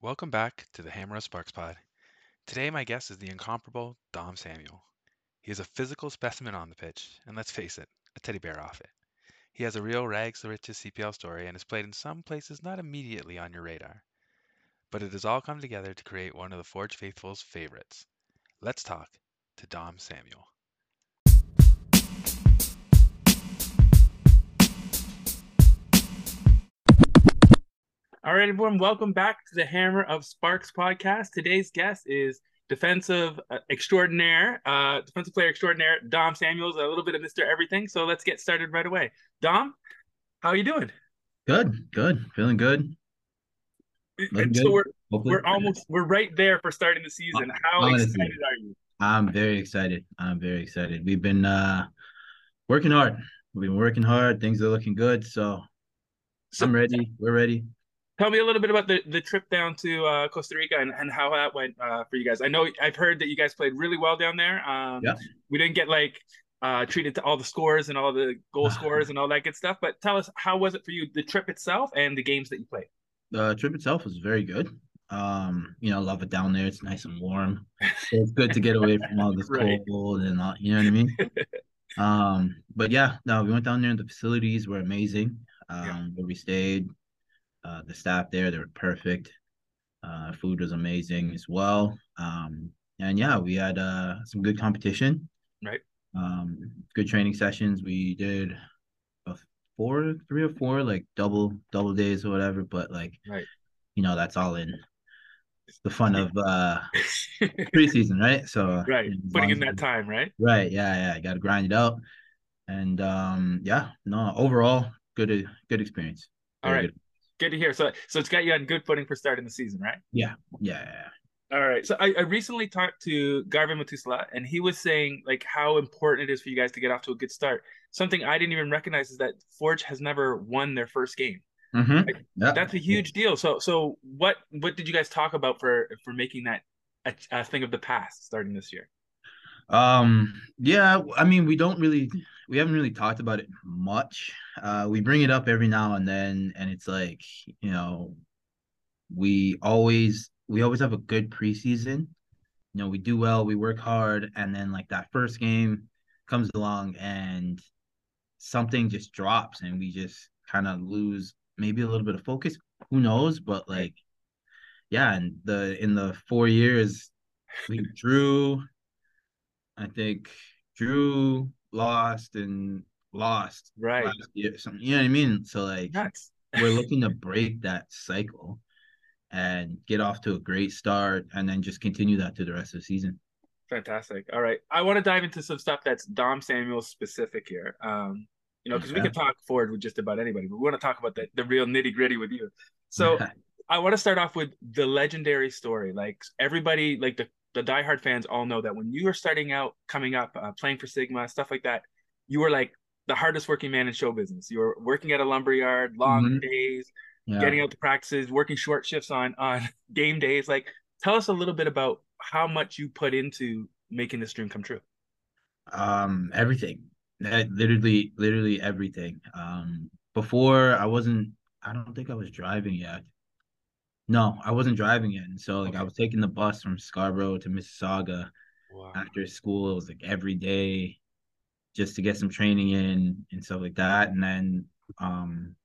Welcome back to the Hammer of Sparx Pod. Today, my guest is the incomparable Dom Samuel. He is a physical specimen on the pitch, and let's face it, a teddy bear off it. He has a real rags to riches CPL story and has played in some places not immediately on your radar. But it has all come together to create one of the Forge Faithful's favorites. Let's talk to Dom Samuel. All right, everyone, welcome back to the Hammer of Sparx podcast. Today's guest is defensive uh, extraordinaire, uh, defensive player extraordinaire, Dom Samuels, a little bit of Mr. Everything. So let's get started right away. Dom, how are you doing? Good, good, feeling good. And so we're Hopefully. we're almost we're right there for starting the season. How Honestly, excited are you? I'm very excited. I'm very excited. We've been uh working hard. We've been working hard. Things are looking good. So, so I'm ready. We're ready. Tell me a little bit about the, the trip down to uh, Costa Rica and, and how that went uh, for you guys. I know I've heard that you guys played really well down there. Um, yeah. We didn't get like uh, treated to all the scores and all the goal scores and all that good stuff. But tell us, how was it for you, the trip itself and the games that you played? The trip itself was very good. Um, you know, love it down there. It's nice and warm. It's good to get away from all this right. cold and all, you know what I mean. um, but yeah, no, we went down there and the facilities were amazing. Um, yeah. where we stayed, uh, the staff there, they were perfect. Uh, food was amazing as well. Um, and yeah, we had uh, some good competition. Right. Um, good training sessions. We did four, three or four, like double double days or whatever. But like, right. you know, that's all in the fun of uh preseason, right? So right, putting in that time, right? Right. Yeah, yeah. got to grind it out, and um, yeah. No, overall, good good experience. Very all right. Good good to hear. So so it's got you on good footing for starting the season, right? Yeah, yeah. All right. So I, I recently talked to Garven Metusala, and he was saying like how important it is for you guys to get off to a good start. Something I didn't even recognize is that Forge has never won their first game. Mm-hmm. Like. That's a huge deal. So so what what did you guys talk about for for making that a, a thing of the past starting this year? Um, yeah, I mean, we don't really, we haven't really talked about it much. Uh, we bring it up every now and then, and it's like, you know, we always, we always have a good preseason. You know, we do well, we work hard, and then like that first game comes along and something just drops, and we just kind of lose maybe a little bit of focus. Who knows? But like, yeah, and the in the four years we drew I think Drew lost and lost right year, something, you know what I mean? So like we're looking to break that cycle and get off to a great start and then just continue that to the rest of the season. Fantastic. All right. I want to dive into some stuff that's Dom Samuel specific here. Um, you know, because we can talk forward with just about anybody, but we want to talk about the, the real nitty gritty with you. So I want to start off with the legendary story. Like everybody, like the the diehard fans all know that when you were starting out, coming up, uh, playing for Sigma, stuff like that, you were like the hardest working man in show business. You were working at a lumber yard, long mm-hmm. days, yeah. getting out to practices, working short shifts on on game days. Like, tell us a little bit about how much you put into making this dream come true. Um, everything, literally, literally everything. Um, before I wasn't, I don't think I was driving yet. No, I wasn't driving it. And so like okay. I was taking the bus from Scarborough to Mississauga wow. after school. It was like every day just to get some training in and stuff like that. And then um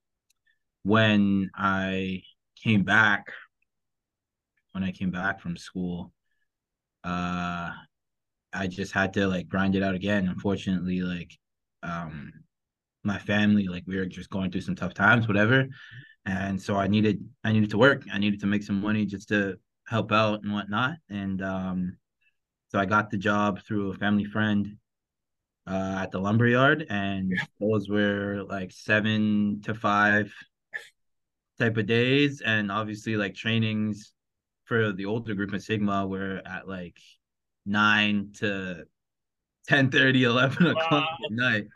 when I came back, when I came back from school, uh I just had to like grind it out again. Unfortunately, like um my family, like we were just going through some tough times, whatever and so I needed I needed to work. I needed to make some money just to help out and whatnot. And um, so I got the job through a family friend uh, at the lumber yard, and those were like seven to five type of days, and obviously like trainings for the older group in Sigma were at like nine to 10 30 11 o'clock wow. at night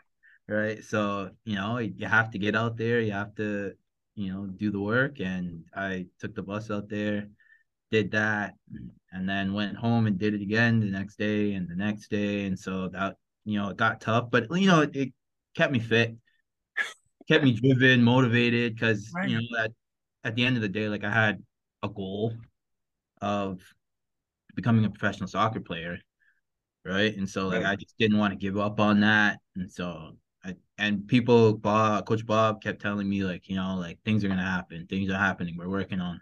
right so you know you have to get out there you have to you know, do the work. And I took the bus out there, did that, and then went home and did it again the next day and the next day. And so that you know, it got tough, but you know, it, it kept me fit, kept me driven, motivated. Because right. you know, at at the end of the day, like I had a goal of becoming a professional soccer player, right? And so like right. I just didn't want to give up on that, and so I and people, Bob, Coach Bob, kept telling me like, you know, like things are gonna happen, things are happening, we're working on,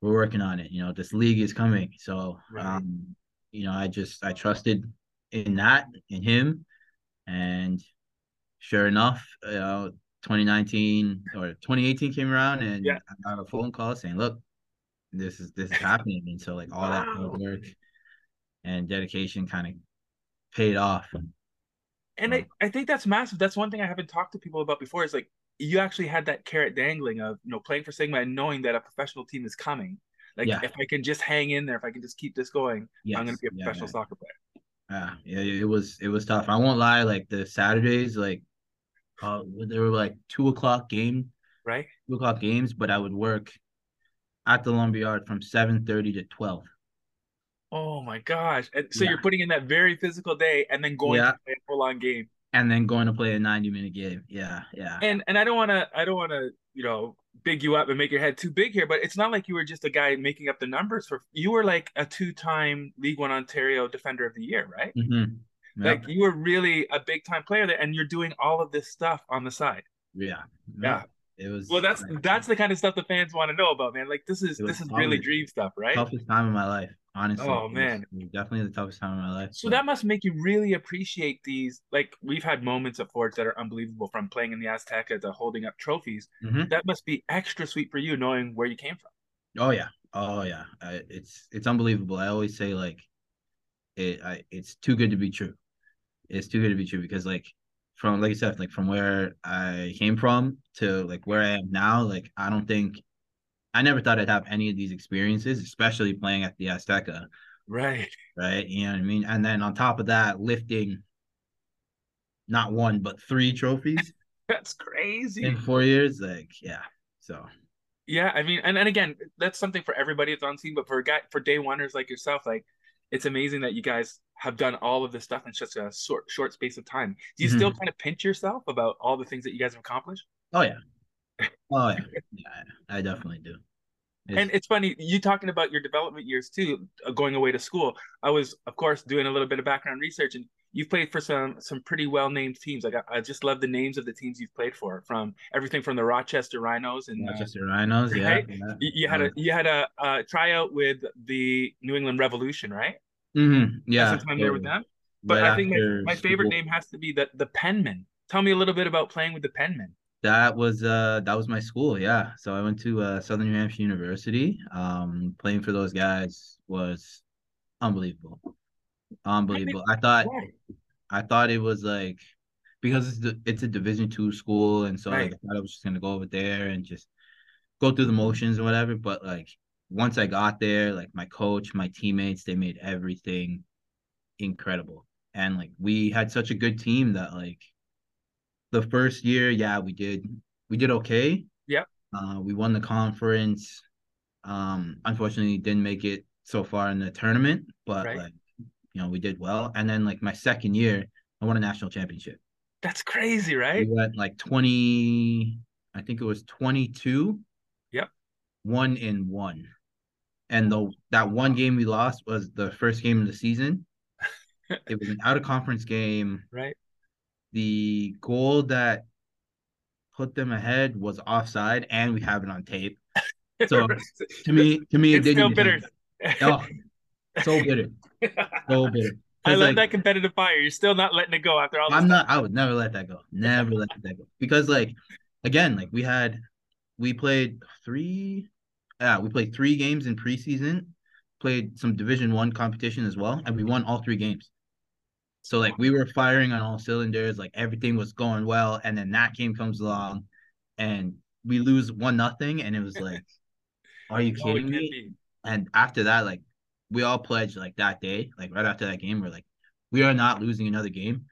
we're working on it. You know, this league is coming, so right. um, you know, I just I trusted in that in him, and sure enough, you know, 2019 or 2018 came around, and yeah. I got a phone call saying, "Look, this is this is happening," and so like all wow. that hard work and dedication kind of paid off. And I, I think that's massive. That's one thing I haven't talked to people about before. Is like you actually had that carrot dangling of you know playing for Sigma and knowing that a professional team is coming. Like yeah. if I can just hang in there, if I can just keep this going, yes. I'm gonna be a professional yeah, soccer player. Yeah, yeah, it was it was tough. I won't lie. Like the Saturdays, like uh, there were like two o'clock game, right? Two o'clock games, but I would work at the Lumberyard from seven thirty to twelve. Oh my gosh! And so yeah. you're putting in that very physical day, and then going yeah. to play a full on game, and then going to play a ninety minute game. Yeah, yeah. And and I don't want to I don't want to you know big you up and make your head too big here, but it's not like you were just a guy making up the numbers for. You were like a two time League One Ontario Defender of the Year, right? Mm-hmm. Yep. Like you were really a big time player there, and you're doing all of this stuff on the side. Yeah, yeah. It was well. That's that's the kind of stuff the fans want to know about, man. Like this is this is really dream stuff, right? Toughest time of my life, honestly. Oh man, definitely the toughest time of my life. So that must make you really appreciate these. Like we've had moments of Forge that are unbelievable, from playing in the Azteca to holding up trophies. Mm-hmm. That must be extra sweet for you, knowing where you came from. Oh yeah, oh yeah. I, it's it's unbelievable. I always say like, it. I, it's too good to be true. It's too good to be true because like from like you said, like from where I came from to like where I am now, like I don't think I never thought I'd have any of these experiences, especially playing at the Azteca. Right. Right. You know what I mean? And then on top of that, lifting not one but three trophies. that's crazy. In four years. Like, yeah. So yeah, I mean, and, and again, that's something for everybody that's on scene, but for a guy for day oneers like yourself, like it's amazing that you guys have done all of this stuff in such a short short space of time. Do you mm-hmm. still kind of pinch yourself about all the things that you guys have accomplished? Oh yeah. Oh yeah. yeah I definitely do. It's... And it's funny you talking about your development years too, uh, going away to school. I was, of course, doing a little bit of background research, and you've played for some some pretty well named teams. Like I, I, just love the names of the teams you've played for, from everything from the Rochester Rhinos and uh, Rochester uh, Rhinos. Yeah, right? yeah. You, you, had a you had a uh, tryout with the New England Revolution, right? Mm-hmm. Yeah, some time there with them. But right I think my, my favorite name has to be the the Penmen. Tell me a little bit about playing with the Penmen. That was uh that was my school, yeah. So I went to uh, Southern New Hampshire University. Um, playing for those guys was unbelievable, unbelievable. I, thought, I thought it was like because it's the, it's a Division two school, and so right. like, I thought I was just gonna go over there and just go through the motions and whatever. But like once I got there, like my coach, my teammates, they made everything incredible. And like we had such a good team that like the first year, yeah, we did we did okay. Yeah. Uh, we won the conference. Um, unfortunately, didn't make it so far in the tournament, but right. like you know, we did well. And then like my second year, I won a national championship. That's crazy, right? We went like 20, I think it was 22. Yep. One in one and the that one game we lost was the first game of the season. it was an out of conference game. Right. The goal that put them ahead was offside, and we have it on tape. So to me, to me, it's it didn't. Still bitter. Oh, so bitter. So bitter. I love like, that competitive fire. You're still not letting it go after all. I'm time. not. I would never let that go. Never let that go because, like, again, like we had, we played three yeah, we played three games in preseason, played some Division One competition as well, and we won all three games. So like we were firing on all cylinders, like everything was going well, and then that game comes along, and we lose one nothing, and it was like, are you kidding me? And after that, like we all pledged like that day, like right after that game, we're like, we are not losing another game,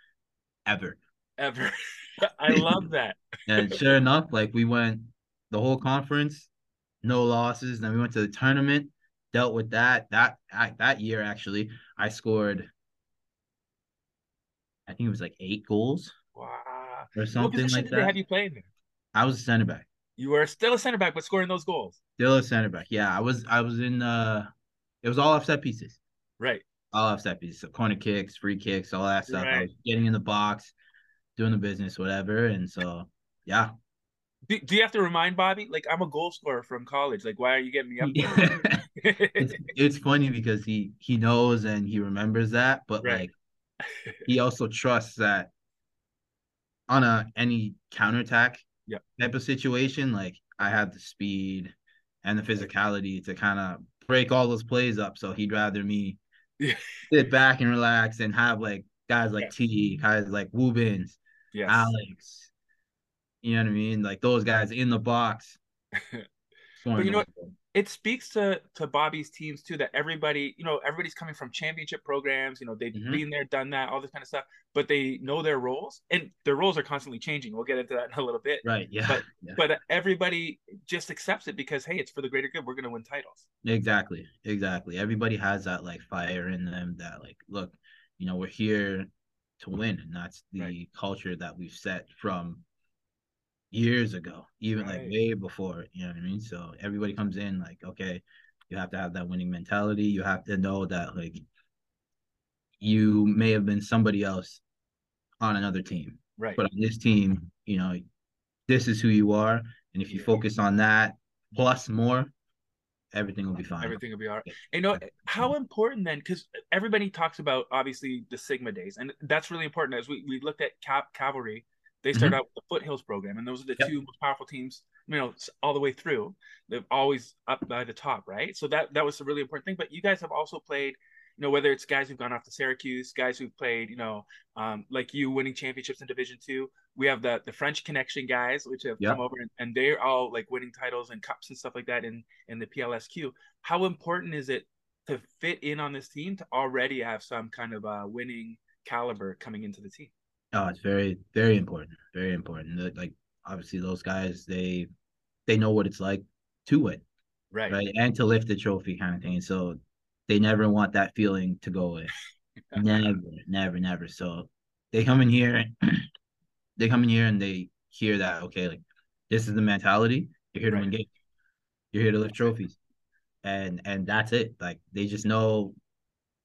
ever. Ever. I love that. and sure enough, like we went the whole conference no losses. Then we went to the tournament, dealt with that. That that year actually, I scored I think it was like eight goals. Wow. Or something like that. They have you played there? I was a center back. You were still a center back, but scoring those goals. Still a center back. Yeah, I was. I was in. uh It was all off set pieces. Right. All off set pieces. So corner kicks, free kicks, all that stuff. Right. I was getting in the box, doing the business, whatever. And so, yeah. Do, do you have to remind Bobby? Like, I'm a goal scorer from college. Like, why are you getting me up? it's, it's funny because he he knows and he remembers that, but right. like he also trusts that on a any counterattack yep. type of situation, like I have the speed and the physicality to kind of break all those plays up. So he'd rather me sit back and relax and have like guys like yeah. T, guys like Woobens, yes. Alex. You know what I mean? Like those guys in the box. but you know what? It speaks to to Bobby's teams too that everybody, you know, everybody's coming from championship programs, you know, they've mm-hmm. been there, done that, all this kind of stuff, but they know their roles and their roles are constantly changing. We'll get into that in a little bit. Right. Yeah. But yeah. but everybody just accepts it because hey, it's for the greater good. We're gonna win titles. Exactly. Exactly. Everybody has that like fire in them that like, look, you know, we're here to win. And that's the right. culture that we've set from years ago, even right. like way before. You know what I mean? So everybody comes in like, okay, you have to have that winning mentality. You have to know that like you may have been somebody else on another team, right? But on this team, you know, this is who you are, and if you focus on that plus more, everything will be fine. Everything will be all right. You know, how important then, because everybody talks about obviously the Sigma days, and that's really important. As we, we looked at cap, cavalry, they started mm-hmm. out with the Foothills program, and those are the yep. two most powerful teams, you know, all the way through. They're always up by the top, right? So that that was a really important thing. But you guys have also played, you know, whether it's guys who've gone off to Syracuse, guys who've played, you know, um, like you winning championships in Division Two. We have the the French Connection guys, which have yep. come over and, and they're all like winning titles and cups and stuff like that in in the PLSQ. How important is it to fit in on this team to already have some kind of uh, winning caliber coming into the team? Oh, it's very, very important. Very important. Like obviously those guys, they they know what it's like to win. Right. Right. And to lift the trophy kind of thing. So they never want that feeling to go away. never, never, never. So they come in here, they come in here and they hear that, okay, like this is the mentality. You're here to right. win games. You're here to lift trophies. And and that's it. Like they just know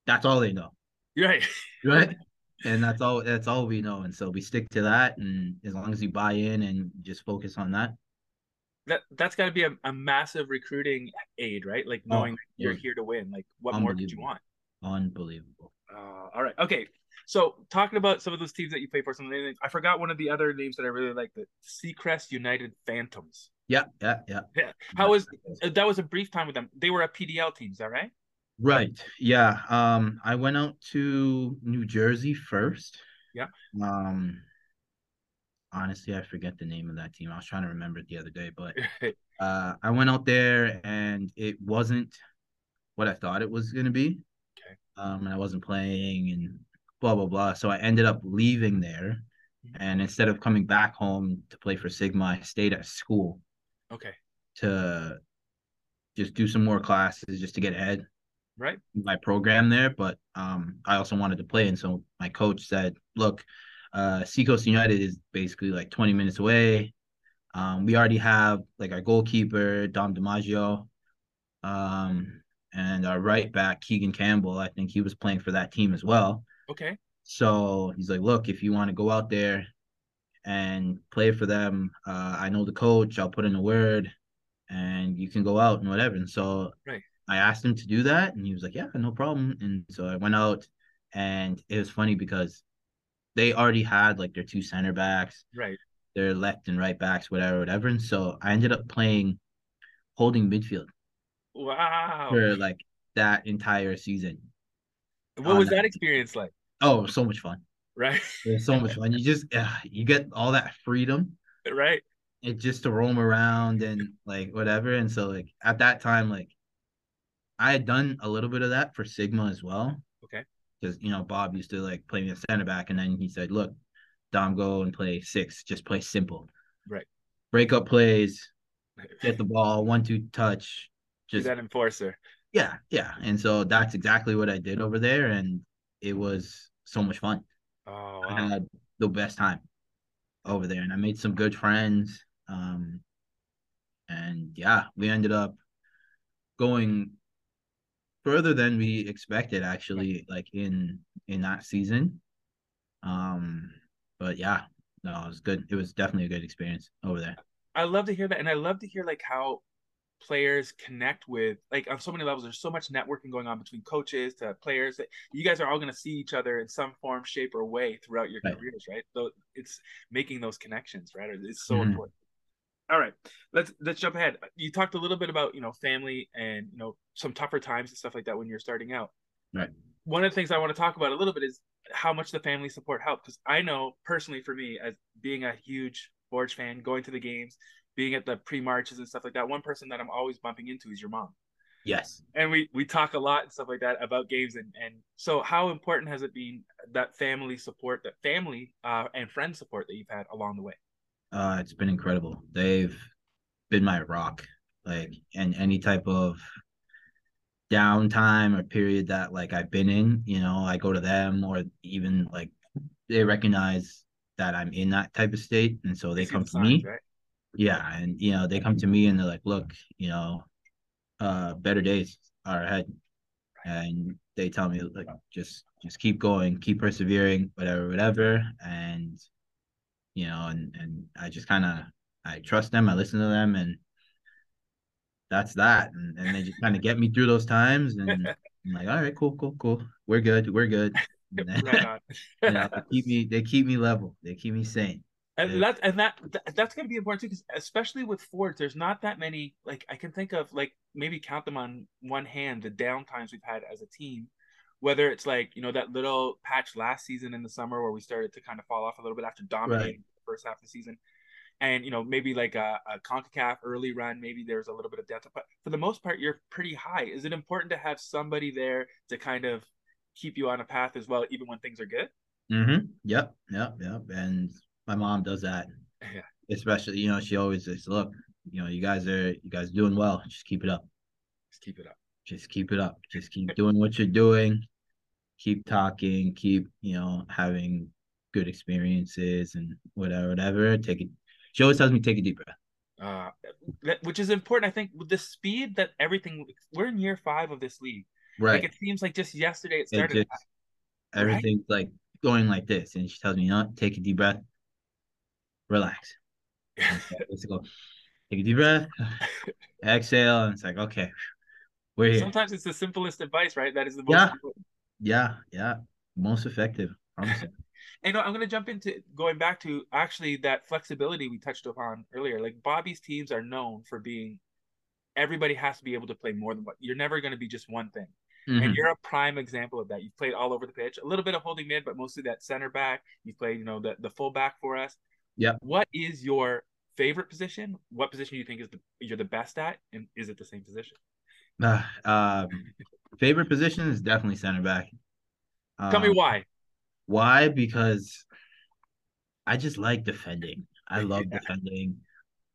that's all they know. Right. Right and that's all that's all we know and so we stick to that and as long as you buy in and just focus on that. That that's got to be a, a massive recruiting aid right? Like oh, knowing oh, you're here to win like what more could you want? Unbelievable. Uh, all right okay. So talking about some of those teams that you play for some of the names i forgot one of the other names that i really like the seacoast united phantoms. Yeah yeah yeah. Yeah how was that was a brief time with them. They were a pdl team is that right Right. Yeah. Um, I went out to New Jersey first. Yeah. Um, honestly, I forget the name of that team. I was trying to remember it the other day, but uh, I went out there and it wasn't what I thought it was gonna be. Okay. Um, and I wasn't playing and blah blah blah. So I ended up leaving there, mm-hmm. and instead of coming back home to play for Sigma, I stayed at school. Okay. To just do some more classes, just to get ahead right. my program there but um i also wanted to play and so my coach said look uh seacoast united is basically like 20 minutes away. Um we already have like our goalkeeper dom dimaggio um and our right back keegan campbell. I think he was playing for that team as well. Okay. So he's like look if you want to go out there and play for them uh i know the coach i'll put in a word and you can go out and whatever. And so right I asked him to do that, and he was like, "Yeah, no problem." And so I went out, and it was funny because they already had like their two center backs, right? Their left and right backs, whatever, whatever. And so I ended up playing holding midfield. Wow! For like that entire season. What was that, that experience like? Oh, so much fun! Right, it so much fun. You just uh, you get all that freedom, right? It just to roam around and like whatever. And so like at that time, like I had done a little bit of that for Sigma as well. Okay. Because you know Bob used to like play me a center back, and then he said, "Look, Dom, go and play six. Just play simple. Right. Break up plays, get the ball, one two touch. Just that enforcer. Yeah, yeah. And so that's exactly what I did over there, and it was so much fun. Oh, I had the best time over there, and I made some good friends. Um, and yeah, we ended up going further than we expected, actually, like in in that season. Um, but yeah, no, it was good. It was definitely a good experience over there. I love to hear that, and I love to hear like how players connect with like on so many levels. There's so much networking going on between coaches to players that you guys are all going to see each other in some form, shape, or way throughout your Right. careers, right? So it's making those connections, right? It's so Mhm. important. All right, let's let's jump ahead. You talked a little bit about you know family and you know some tougher times and stuff like that when you're starting out. Right. One of the things I want to talk about a little bit is how much the family support helped because I know personally for me as being a huge Forge fan, going to the games, being at the pre marches and stuff like that. One person that I'm always bumping into is your mom, Yes. and we we talk a lot and stuff like that about games and and so how important has it been that family support, that family uh, and friend support that you've had along the way? Uh, it's been incredible. They've been my rock. Like, and any type of downtime or period that like I've been in, you know, I go to them or even like they recognize that I'm in that type of state. And so they see come to me. right? Yeah. And, you know, they come to me and they're like, look, you know, uh, better days are ahead. And they tell me, like, just, just keep going, keep persevering, whatever, whatever. And, you know, and, and I just kind of, I trust them, I listen to them, and that's that. And, and they just kind of get me through those times. And I'm like, all right, cool, cool, cool. We're good. We're good. And then, right you know, they keep me, they keep me level. They keep me sane. and that and that, that that's going to be important too because especially with Forge, there's not that many like i can think of like maybe count them on one hand the down times we've had as a team whether it's like you know that little patch last season in the summer where we started to kind of fall off a little bit after dominating first half of the season and you know maybe like a, a concacaf early run maybe there's a little bit of delta but for the most part you're pretty high is it important to have somebody there to kind of keep you on a path as well even when things are good Mm-hmm. Yep. Yep. Yep. And my mom does that. Yeah. Especially, you know, she always says, look, you know, you guys are, you guys are doing well. Just keep it up. just keep it up Just keep it up. Just keep doing what you're doing. Keep talking. Keep, you know, having good experiences and whatever, whatever. Take it. She always tells me, take a deep breath. uh, that, which is important. I think with the speed that everything, we're in year five of this league. Right. Like it seems like just yesterday it It started. just, everything's like going like this. And she tells me, you know, take a deep breath. Relax. Go. Take a deep breath. Exhale. And it's like, okay, we're here. Sometimes it's the simplest advice, right? That is the most Yeah. important. Yeah, yeah. Most effective. You. And I'm going to jump into going back to actually that flexibility we touched upon earlier. Like Bobby's teams are known for being everybody has to be able to play more than what you're never going to be just one thing. Mhm. And you're a prime example of that. You've played all over the pitch, a little bit of holding mid, but mostly that center back. You've played, you know, the the full back for us. Yeah. What is your favorite position? What position do you think is the you're the best at, and is it the same position? Uh, um, favorite position is definitely center back. Tell me Um, why. Why? Because I just like defending. I love Yeah. defending.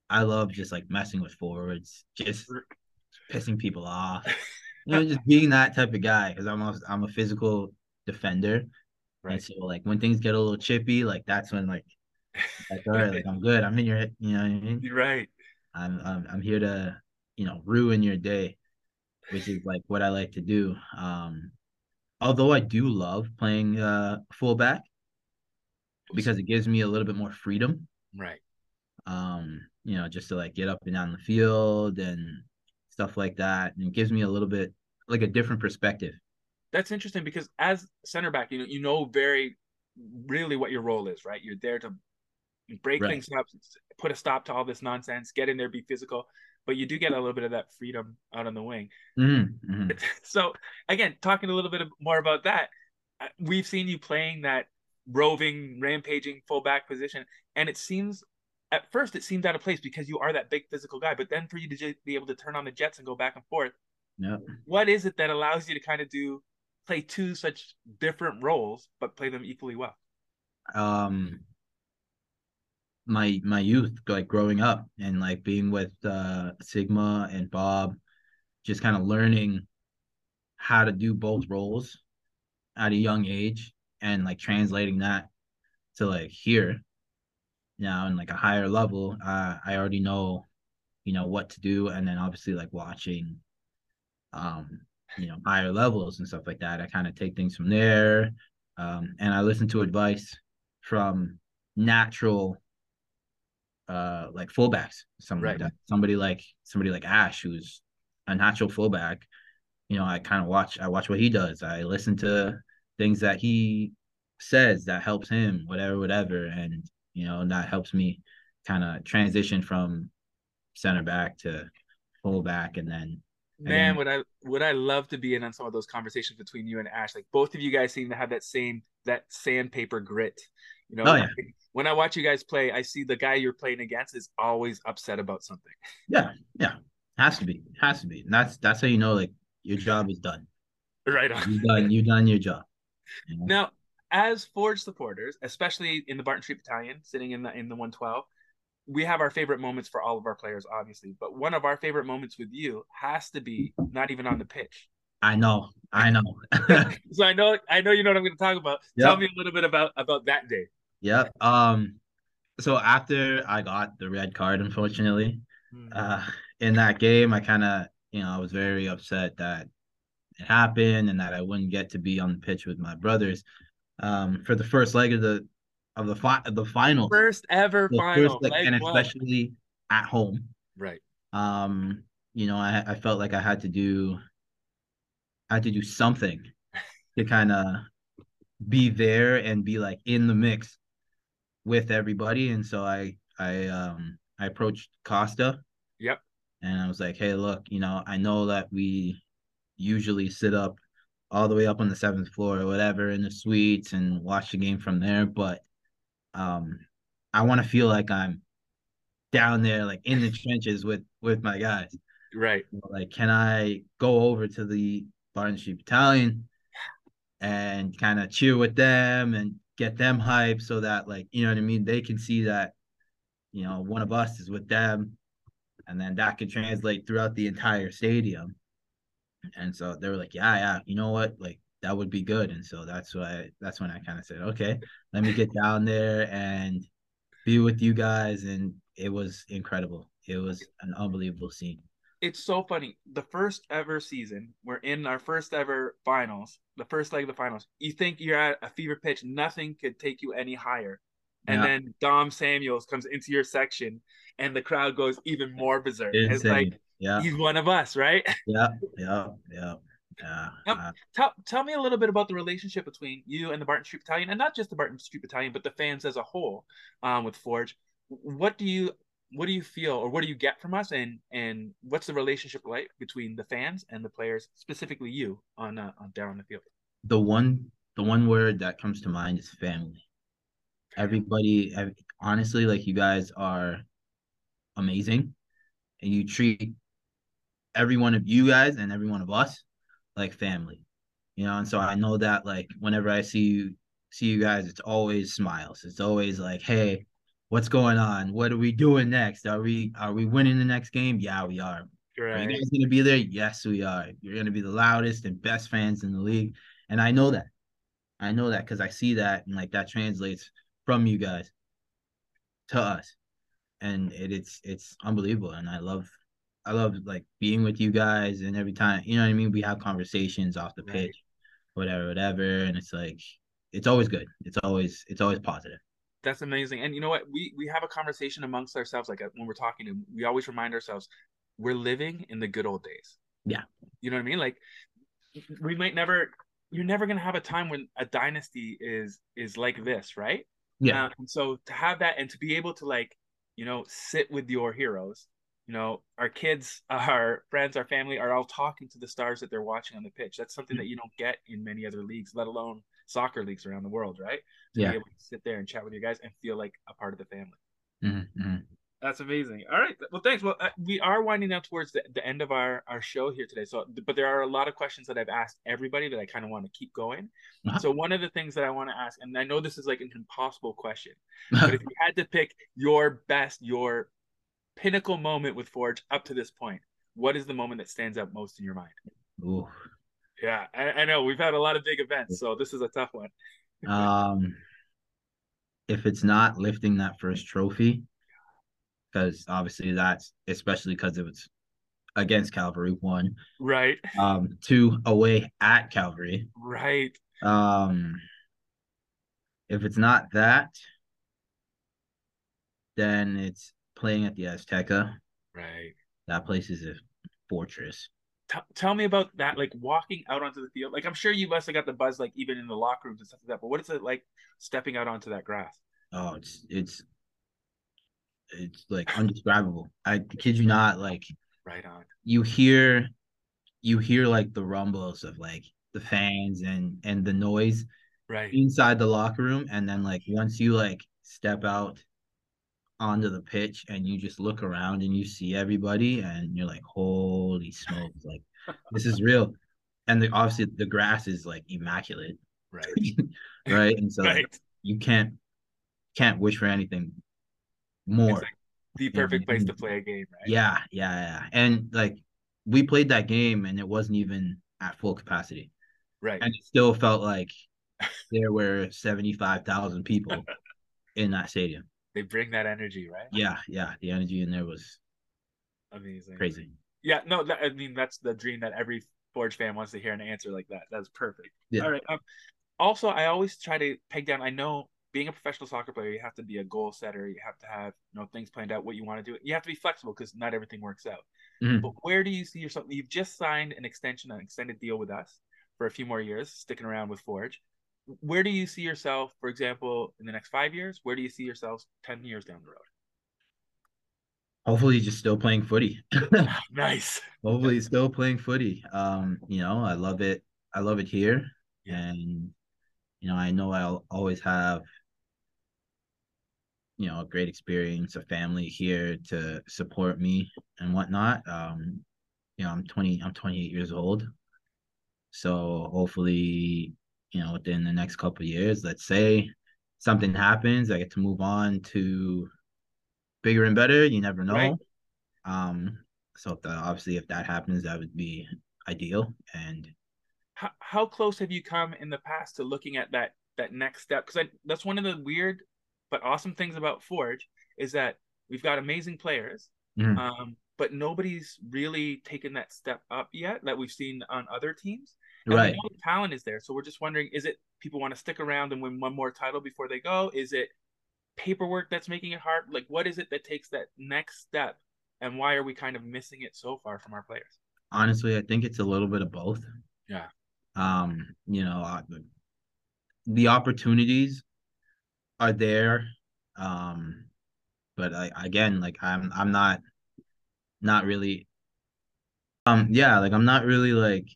I love just like messing with forwards, just pissing people off. You know, just being that type of guy because I'm a, I'm a physical defender. And Right. so like when things get a little chippy, like that's when like like all right, like I'm good. I'm in your you know what I mean? You're right. I'm I'm I'm here to, you know, ruin your day, which is like what I like to do. Um although I do love playing uh fullback because it gives me a little bit more freedom. Right. Um, you know, just to like get up and down the field and stuff like that. And it gives me a little bit like a different perspective. That's interesting because as center back, you know, you know very really what your role is, right? You're there to break Right. things up, put a stop to all this nonsense, get in there, be physical, but you do get a little bit of that freedom out on the wing. Mhm, mhm. So again, talking a little bit more about that, uh, we've seen you playing that roving, rampaging fullback position, and it seems at first it seemed out of place because you are that big physical guy, but then for you to just be able to turn on the jets and go back and forth, Yep. what is it that allows you to kind of do play two such different roles but play them equally well? um my my youth like growing up and like being with uh sigma and bob just kind of learning how to do both roles at a young age and like translating that to like here now in like a higher level, uh, I already know, you know, what to do. And then obviously like watching um, you know, higher levels and stuff like that. I kind of take things from there. Um, and I listen to advice from natural uh like fullbacks, something right. like. Somebody like somebody like Ash, who's a natural fullback. You know, I kind of watch I watch what he does. I listen to things that he says that helps him, whatever, whatever. And, you know, that helps me kind of transition from center back to fullback and then Man, again, would I would I love to be in on some of those conversations between you and Ash? Like both of you guys seem to have that same that sandpaper grit. You know, oh, yeah. When I watch you guys play, I see the guy you're playing against is always upset about something. Yeah, yeah, has to be, has to be. And that's that's how you know like your job is done. Right on. You done. You done your job. You know? Now, as Forge supporters, especially in the Barton Street Battalion, sitting in the in the 112, we have our favorite moments for all of our players, obviously. But one of our favorite moments with you has to be not even on the pitch. I know, I know. so I know, I know you know what I'm going to talk about. Yep. Tell me a little bit about about that day. Yep. Um. So after I got the red card, unfortunately, mm. uh, in that game, I kind of, you know, I was very upset that it happened and that I wouldn't get to be on the pitch with my brothers. Um, for the first leg of the of the fi- the final, first ever the final, first, and especially at home. Right. Um, you know, I I felt like I had to do, I had to do something to kind of be there and be like in the mix with everybody, and so I I um I approached Costa. Yep. And I was like, hey, look, you know, I know that we usually sit up all the way up on the seventh floor or whatever in the suites and watch the game from there, but um, I want to feel like I'm down there, like in the trenches with with my guys. Right. Like, can I go over to the Barton Street Battalion and kind of cheer with them and get them hyped so that, like, you know what I mean? They can see that, you know, one of us is with them, and then that can translate throughout the entire stadium. And so they were like, yeah, yeah, you know what? Like, that would be good. And so that's why that's when I kind of said, okay, let me get down there and be with you guys. And it was incredible. It was an unbelievable scene. It's so funny. The first ever season, we're in our first ever finals, the first leg of the finals. You think you're at a fever pitch, nothing could take you any higher. And yeah. then Dom Samuels comes into your section and the crowd goes even more berserk. Insane. It's like yeah. he's one of us, right? Yeah, yeah, yeah. Yeah. Uh, tell tell me a little bit about the relationship between you and the Barton Street Battalion, and not just the Barton Street Battalion, but the fans as a whole um, with Forge. What do you what do you feel, or what do you get from us, and and what's the relationship like between the fans and the players, specifically you on uh, on down on the field? The one the one word that comes to mind is family. Everybody, honestly, like you guys are amazing, and you treat every one of you guys and every one of us like family, you know. And so I know that like whenever I see you see you guys, it's always smiles. It's always like, hey, what's going on? What are we doing next? Are we are we winning the next game? Yeah, we are. Right. Are you guys gonna be there? Yes, we are. You're gonna be the loudest and best fans in the league, and I know that. I know that because I see that, and like that translates from you guys to us, and it, it's it's unbelievable, and I love I love like being with you guys and every time you know what I mean. We have conversations off the pitch, right. whatever, whatever, and it's like it's always good. It's always it's always positive. That's amazing. And you know what? We we have a conversation amongst ourselves, like uh, when we're talking, to we always remind ourselves we're living in the good old days. Yeah. You know what I mean? Like we might never. You're never gonna have a time when a dynasty is is like this, right? Yeah. Uh, and so to have that and to be able to like, you know, sit with your heroes you know our kids our friends our family are all talking to the stars that they're watching on the pitch that's something that you don't get in many other leagues let alone soccer leagues around the world right to yeah. be able to sit there and chat with you guys and feel like a part of the family mm-hmm. that's amazing all right well thanks well uh, we are winding down towards the, the end of our our show here today so but there are a lot of questions that i've asked everybody that i kind of want to keep going uh-huh. so one of the things that i want to ask and i know this is like an impossible question but if you had to pick your best your pinnacle moment with Forge up to this point. What is the moment that stands out most in your mind? Ooh. Yeah, I, I know we've had a lot of big events, so this is a tough one. Um, if it's not lifting that first trophy, because obviously that's especially because it was against Calvary one, right? Um, two away at Calvary, right? Um, if it's not that, then it's playing at the Azteca. Right. That place is a fortress. T- tell me about that, like walking out onto the field. Like I'm sure you must have got the buzz, like even in the locker rooms and stuff like that. But what is it like stepping out onto that grass? Oh, it's it's it's like undescribable. I kid you not. Like right on. You hear, you hear like the rumbles of like the fans and and the noise right inside the locker room, and then like once you like step out onto the pitch and you just look around and you see everybody and you're like holy smokes like this is real. And the, obviously the grass is like immaculate right. right? And so right. You can't can't wish for anything more like the perfect place to play a game right? Yeah yeah yeah and like we played that game and it wasn't even at full capacity. Right. And it still felt like there were 75,000 people in that stadium they bring that energy, right? Yeah, yeah. The energy in there was amazing, crazy. Yeah, no, that, I mean that's the dream that every Forge fan wants to hear an answer like that. That's perfect. Yeah. All right. Um, also, I always try to peg down. I know being a professional soccer player, you have to be a goal setter. You have to have you know things planned out, what you want to do. You have to be flexible because not everything works out. Mm-hmm. But where do you see yourself? You've just signed an extension, an extended deal with us for a few more years, sticking around with Forge where do you see yourself, for example, in the next five years? Where do you see yourselves 10 years down the road? Hopefully, just still playing footy. nice. Hopefully, still playing footy. Um, you know, I love it. I love it here, yeah. and you know, I know I'll always have you know a great experience, a family here to support me and whatnot. Um, you know, I'm 20. I'm 28 years old, so hopefully, you know, within the next couple years, let's say something happens, I get to move on to bigger and better. You never know. Right. Um, so if that, obviously if that happens, that would be ideal. And how, how close have you come in the past to looking at that that next step? Because that's one of the weird but awesome things about Forge is that we've got amazing players, mm. um, but nobody's really taken that step up yet that we've seen on other teams. And right. the talent is there. So we're just wondering is it people want to stick around and win one more title before they go? Is it paperwork that's making it hard? Like, what is it that takes that next step? And why are we kind of missing it so far from our players? Honestly, I think it's a little bit of both. Yeah. Um, you know, uh, the opportunities are there. Um, but I, again, like I'm, I'm not, not really, um, yeah, like I'm not really like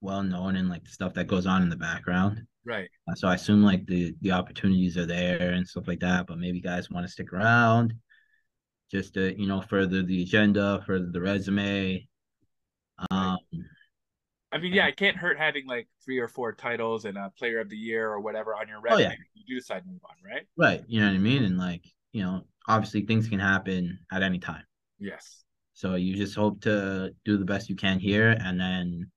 well known in like the stuff that goes on in the background. Right. Uh, so I assume like the the opportunities are there and stuff like that, but maybe guys want to stick around just to, you know, further the agenda, further the resume. Um I mean, yeah, it can't hurt having like three or four titles and a player of the year or whatever on your resume. Oh, yeah. You do decide to move on, right? Right. You know what I mean? And like, you know, obviously things can happen at any time. Yes. So you just hope to do the best you can here and then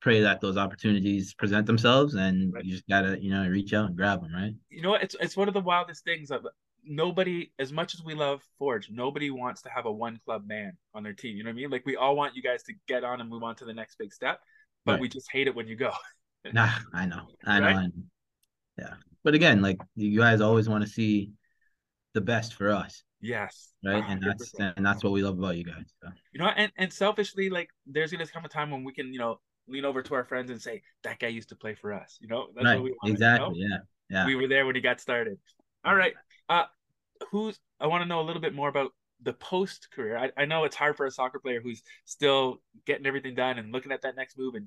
pray that those opportunities present themselves and right. you just gotta you know reach out and grab them right you know what it's it's one of the wildest things of nobody as much as we love forge nobody wants to have a one club man on their team you know what i mean like we all want you guys to get on and move on to the next big step but right. we just hate it when you go nah i know i know, right? I know. yeah but again like you guys always want to see the best for us Yes. Right. 100%. And that's and that's what we love about you guys. So. You know, and, and selfishly, like there's gonna come a time when we can, you know, lean over to our friends and say that guy used to play for us. You know, that's right. what we wanted, exactly. You know? Yeah, yeah. We were there when he got started. All right. Uh, who's? I want to know a little bit more about the post career. I, I know it's hard for a soccer player who's still getting everything done and looking at that next move and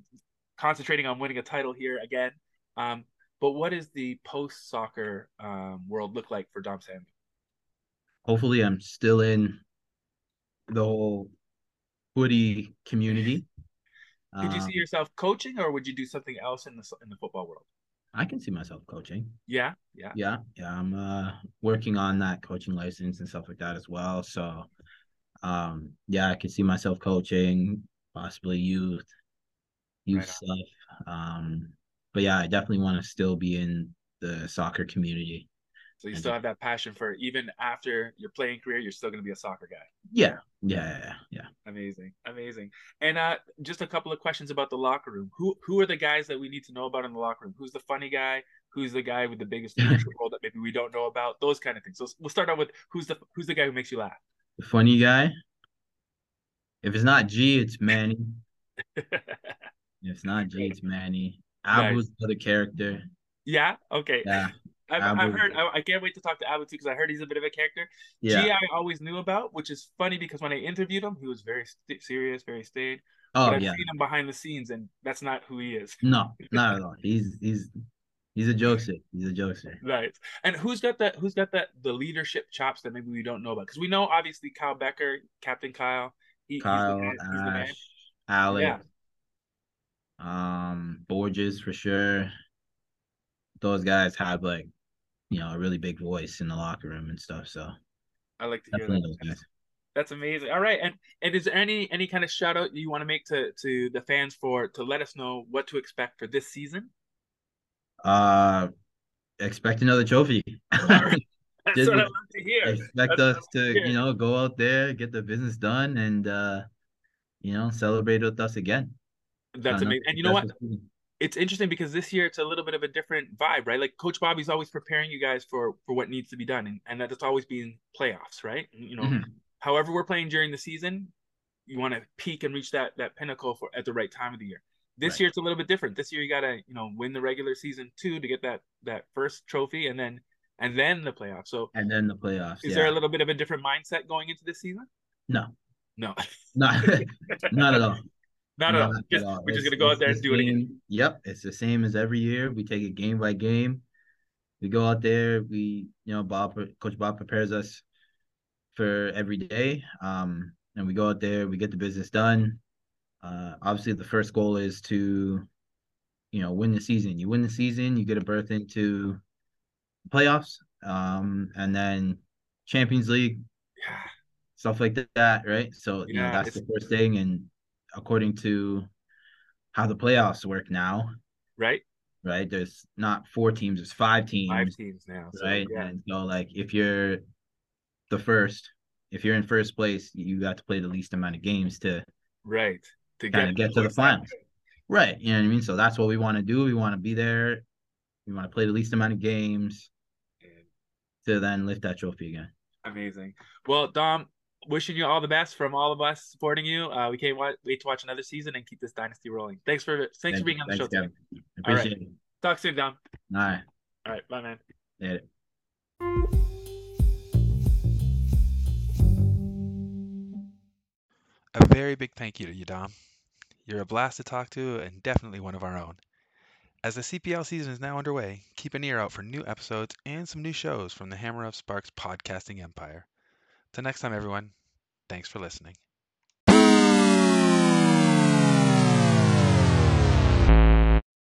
concentrating on winning a title here again. Um, but what does the post soccer um, world look like for Dom Samuel? Hopefully, I'm still in the whole footy community. Could you see um, yourself coaching, or would you do something else in the in the football world? I can see myself coaching. Yeah, yeah, yeah, yeah. I'm uh, working on that coaching license and stuff like that as well. So, um, yeah, I can see myself coaching, possibly youth, youth right stuff. Um, but yeah, I definitely want to still be in the soccer community. So you still have that passion for even after your playing career, you're still going to be a soccer guy. Yeah, yeah, yeah, yeah. Amazing, amazing. And uh, just a couple of questions about the locker room. Who who are the guys that we need to know about in the locker room? Who's the funny guy? Who's the guy with the biggest role that maybe we don't know about? Those kind of things. So we'll start out with who's the who's the guy who makes you laugh. The funny guy. If it's not G, it's Manny. if it's not G, it's Manny. Abu's nice. the other character. Yeah. Okay. Yeah. I've, I've heard. I, I, can't wait to talk to Abu too because I heard he's a bit of a character. Yeah. G, I always knew about, which is funny because when I interviewed him, he was very st- serious, very staid. Oh but I've yeah. seen him behind the scenes, and that's not who he is. No, not at all. He's he's he's a jokester. He's a jokester. Right. And who's got that? Who's got that? The leadership chops that maybe we don't know about because we know obviously Kyle Bekker, Captain Kyle. He, Kyle, he's the man. Ash, he's the man. Alex. Yeah. Um, Borges for sure. Those guys have like you know, a really big voice in the locker room and stuff. So I like to hear that. That's amazing. All right, and and is there any any kind of shout out you want to make to to the fans for to let us know what to expect for this season? Uh, expect another trophy. That's Just what I love to hear. Expect That's us to, to you know, go out there, get the business done, and uh, you know, celebrate with us again. That's amazing. And you know what? It's interesting because this year it's a little bit of a different vibe, right? Like Coach Bobby's always preparing you guys for for what needs to be done, and and that's always been playoffs, right? You know, mm-hmm. however we're playing during the season, you want to peak and reach that that pinnacle for at the right time of the year. This right. year it's a little bit different. This year you gotta you know win the regular season too to get that that first trophy, and then and then the playoffs. So and then the playoffs. Is yeah. there a little bit of a different mindset going into this season? No. No. not not at all. Not at all. Just, all. We're just gonna go out there and do it again. Yep, it's the same as every year. We take it game by game. We go out there. We, you know, Bob, Coach Bob prepares us for every day. Um, and we go out there. We get the business done. Uh, obviously, the first goal is to, you know, win the season. You win the season, you get a berth into playoffs, um, and then Champions League, yeah. stuff like that, right? So yeah, you know that's the first thing, and according to how the playoffs work now. Right. Right. There's not four teams, there's five teams. Five teams now. So, right. Yeah. And so like if you're the first, if you're in first place, you got to play the least amount of games to right to kind of get to the finals. Right. You know what I mean? So that's what we want to do. We want to be there. We want to play the least amount of games to then lift that trophy again. Amazing. Well, Dom, wishing you all the best from all of us supporting you. Uh, we can't wait, wait to watch another season and keep this dynasty rolling. Thanks for thanks, thanks for being on the thanks, show today. Appreciate it. Talk soon, Dom. All right. All right. Bye, man. Later. A very big thank you to you, Dom. You're a blast to talk to and definitely one of our own. As the CPL season is now underway, keep an ear out for new episodes and some new shows from the Hammer of Sparx podcasting empire. Till next time, everyone, thanks for listening.